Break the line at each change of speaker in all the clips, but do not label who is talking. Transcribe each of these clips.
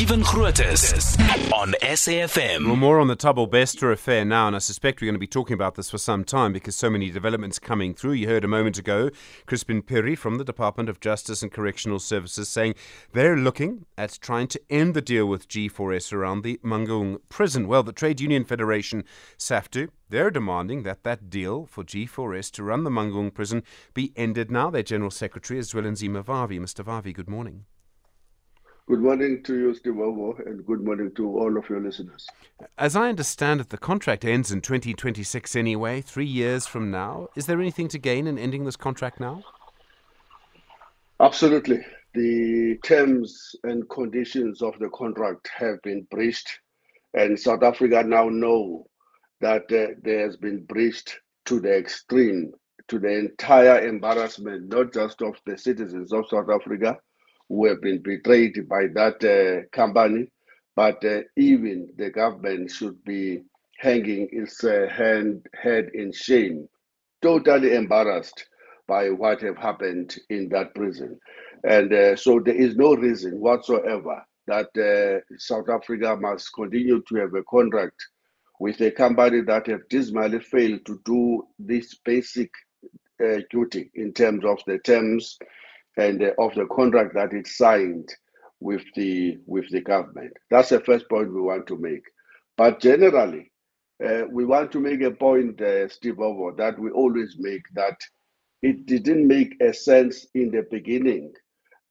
Stephen Grootes on SAFM.
Well, more on the Thabo Bester affair now, and I suspect we're going to be talking about this for some time because so many developments coming through. You heard a moment ago Crispin Phiri from the Department of Justice and Correctional Services saying they're looking at trying to end the deal with G4S around the Mangaung prison. Well, the Trade Union Federation, SAFTU, they're demanding that that deal for G4S to run the Mangaung prison be ended now. Their General Secretary is Zwelinzima Vavi. Mr. Vavi, good morning.
Good morning to you, Steve Ovo, and good morning to all of your listeners.
As I understand it, the contract ends in 2026 anyway, three years from now. Is there anything to gain in ending this contract now?
Absolutely. The terms and conditions of the contract have been breached, and South Africa now know that uh, there has been breached to the extreme, to the entire embarrassment, not just of the citizens of South Africa, who have been betrayed by that uh, company, but uh, even the government should be hanging its uh, hand, head in shame, totally embarrassed by what have happened in that prison. And uh, so there is no reason whatsoever that uh, South Africa must continue to have a contract with a company that have dismally failed to do this basic uh, duty in terms of the terms and uh, of the contract that it signed with the with the government. That's the first point we want to make. But generally, uh, we want to make a point, uh, Steve Ovo, that we always make that it didn't make a sense in the beginning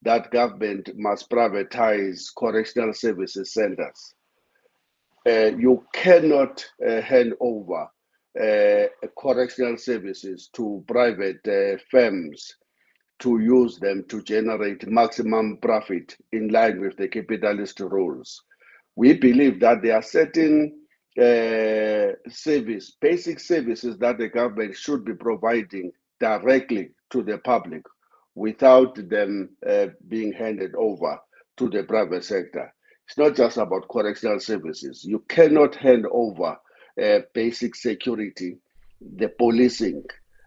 that government must privatize correctional services centers. Uh, you cannot uh, hand over uh, correctional services to private uh, firms to use them to generate maximum profit in line with the capitalist rules. We believe that there are certain uh, service, basic services that the government should be providing directly to the public without them uh, being handed over to the private sector. It's not just about correctional services. You cannot hand over uh, basic security, the policing,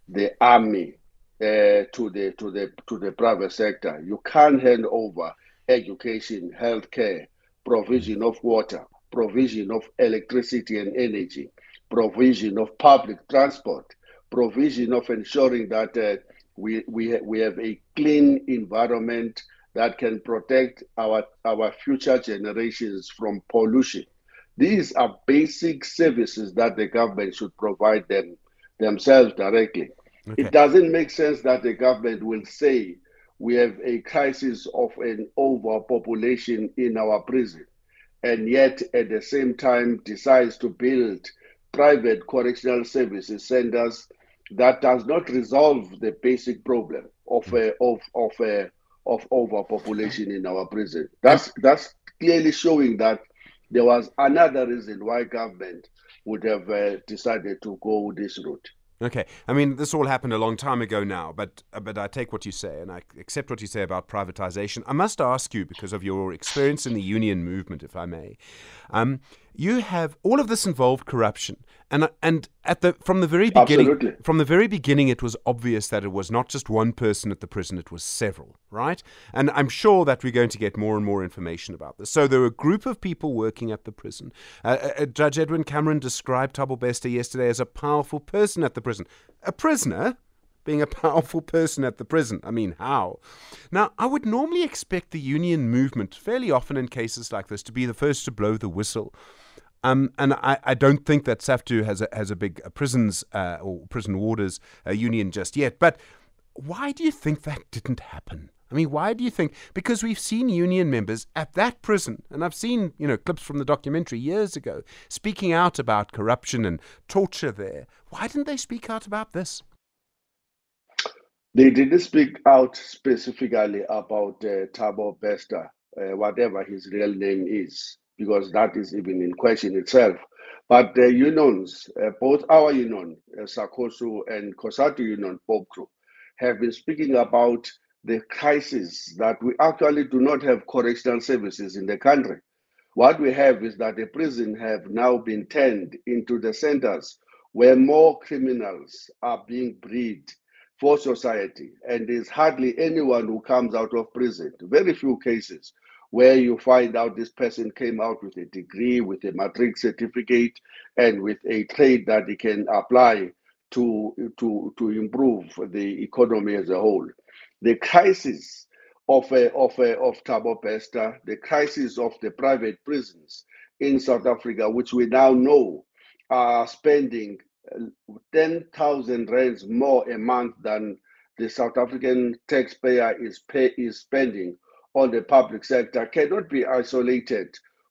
the army, uh, to the to the to the private sector. You can't hand over education, healthcare, provision of water, provision of electricity and energy, provision of public transport, provision of ensuring that uh, we we we have a clean environment that can protect our our future generations from pollution. These are basic services that the government should provide them themselves directly. Okay. It doesn't make sense that the government will say we have a crisis of an overpopulation in our prison, and yet at the same time decides to build private correctional services centers that does not resolve the basic problem of of of of overpopulation in our prison. That's that's clearly showing that there was another reason why government would have uh, decided to go this route.
Okay, I mean this all happened a long time ago now, but uh, but I take what you say and I accept what you say about privatization. I must ask you because of your experience in the union movement, if I may. Um, you have all of this involved corruption, and and at the from the very beginning,
Absolutely.
from the very beginning, it was obvious that it was not just one person at the prison; it was several, right? And I'm sure that we're going to get more and more information about this. So there were a group of people working at the prison. Uh, uh, Judge Edwin Cameron described Thabo Bester yesterday as a powerful person at the prison, a prisoner being a powerful person at the prison. I mean, how? Now, I would normally expect the union movement, fairly often in cases like this, to be the first to blow the whistle. Um, and I, I, don't think that SAFTU has a, has a big uh, prisons uh, or prison warders uh, union just yet. But why do you think that didn't happen? I mean, why do you think? Because we've seen union members at that prison, and I've seen you know clips from the documentary years ago speaking out about corruption and torture there. Why didn't they speak out about this?
They didn't speak out specifically about uh, Thabo Bester, uh, whatever his real name is, because that is even in question itself. But the unions, uh, both our union, uh, SACOSU and COSATU union, POPCRU, have been speaking about the crisis that we actually do not have correctional services in the country. What we have is that the prison have now been turned into the centers where more criminals are being bred for society. And there's hardly anyone who comes out of prison, very few cases, where you find out this person came out with a degree, with a matric certificate, and with a trade that he can apply to, to, to improve the economy as a whole. The crisis of, uh, of, uh, of Thabo the crisis of the private prisons in South Africa, which we now know are spending uh, 10,000 rands more a month than the South African taxpayer is, pay, is spending on the public sector, cannot be isolated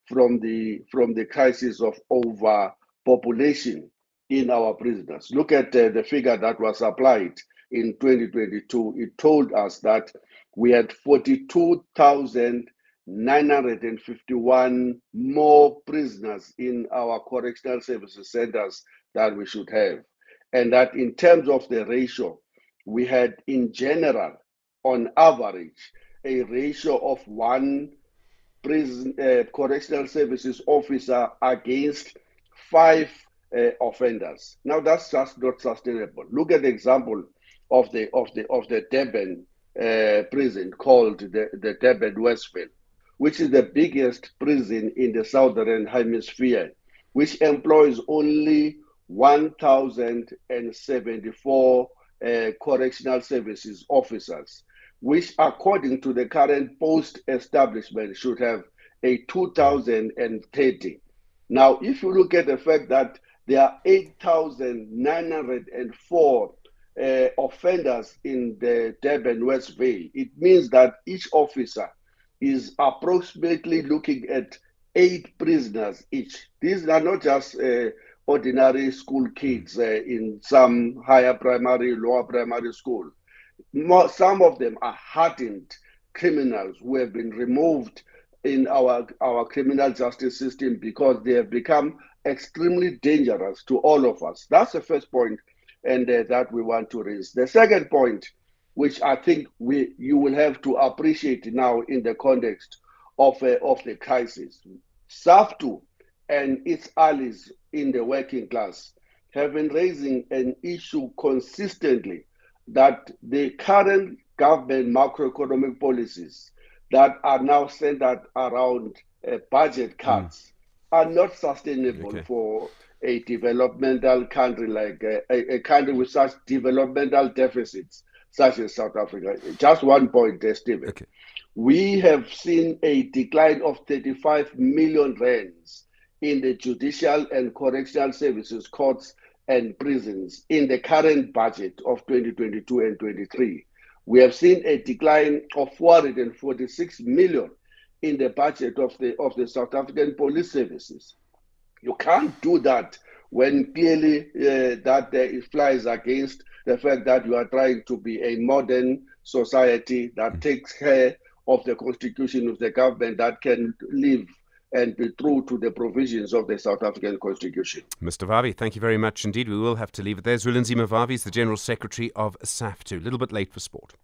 from the, from the crisis of overpopulation in our prisoners. Look at uh, the figure that was applied in 2022. It told us that we had 42,951 more prisoners in our correctional services centers than we should have. And that in terms of the ratio, we had in general, on average, a ratio of one prison uh, correctional services officer against five uh, offenders. Now that's just not sustainable. Look at the example of the of the of the Durban uh, prison called the, the Durban Westville, which is the biggest prison in the southern hemisphere, which employs only 1,074 uh, correctional services officers, which according to the current post establishment should have a 2030. Now, if you look at the fact that there are 8,904 uh, offenders in the Durban Westville. It means that each officer is approximately looking at eight prisoners each. These are not just uh, ordinary school kids uh, in some higher primary, lower primary school. More, some of them are hardened criminals who have been removed in our, our criminal justice system because they have become extremely dangerous to all of us. That's the first point and uh, that we want to raise. The second point, which I think we you will have to appreciate now in the context of uh, of the crisis, SAFTU and its allies in the working class have been raising an issue consistently that the current government macroeconomic policies that are now centered around uh, budget cuts mm. are not sustainable okay. for a developmental country like uh, a, a, country with such developmental deficits such as South Africa. Just one point, uh, Stephen. Okay. We have seen a decline of 35 million rands in the judicial and correctional services, courts and prisons in the current budget of 2022 and 23. We have seen a decline of 446 million in the budget of the of the South African police services. You can't do that when clearly uh, that uh, flies against the fact that you are trying to be a modern society that mm. takes care of the constitution of the government that can live and be true to the provisions of the South African Constitution.
Mr. Vavi, thank you very much indeed. We will have to leave it there. Zwelinzima Vavi is the General Secretary of SAFTU. A little bit late for sport.